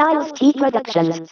Styles T Productions.